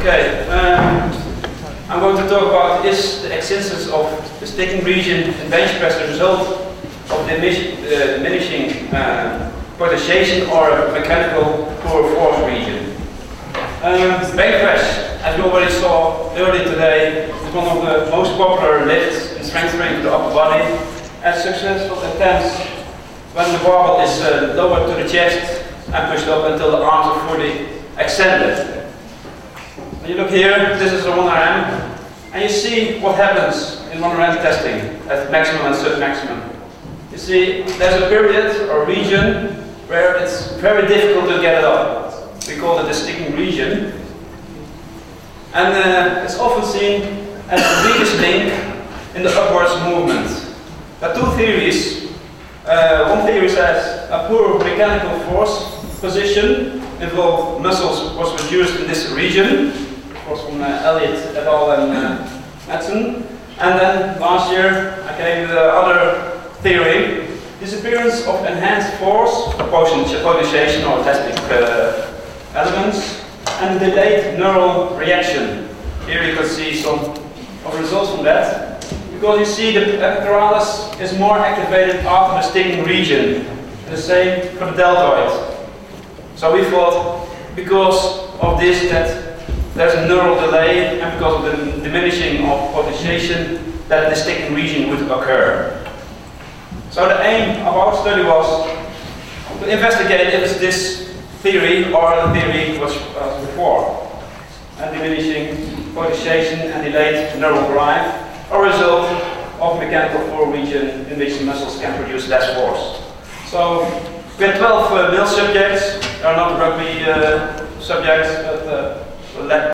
Okay, um, I'm going to talk about is the existence of the sticking region in bench press the result of diminish, uh, diminishing uh, potentiation or mechanical poor force region. Um, bench press, as we already saw earlier today, is one of the most popular lifts in strengthening the upper body. As successful attempts when the barbell is uh, lowered to the chest and pushed up until the arms are fully extended. When you look here, this is the 1RM, and you see what happens in 1RM testing at maximum and sub-maximum. You see, there's a period or region where it's very difficult to get it up. We call it the sticking region. And uh, it's often seen as the weakest link in the upwards movement. There are two theories. Uh, one theory says a poor mechanical force position involved muscles was reduced in this region of course from uh, Elliott et al. and uh. And then last year I came with the other theory, disappearance of enhanced force, potentiation or testing uh, elements, and delayed neural reaction. Here you can see some of the results from that. Because you see the pectoralis is more activated after the sticking region. The same for the deltoid. So we thought because of this that there's a neural delay, and because of the diminishing of potentiation, that the sticking region would occur. So the aim of our study was to investigate if this theory or the theory was uh, before. And diminishing potentiation and delayed neural drive are a result of mechanical floor region in which the muscles can produce less force. So we had 12 uh, male subjects, are not rugby uh, subjects, but uh,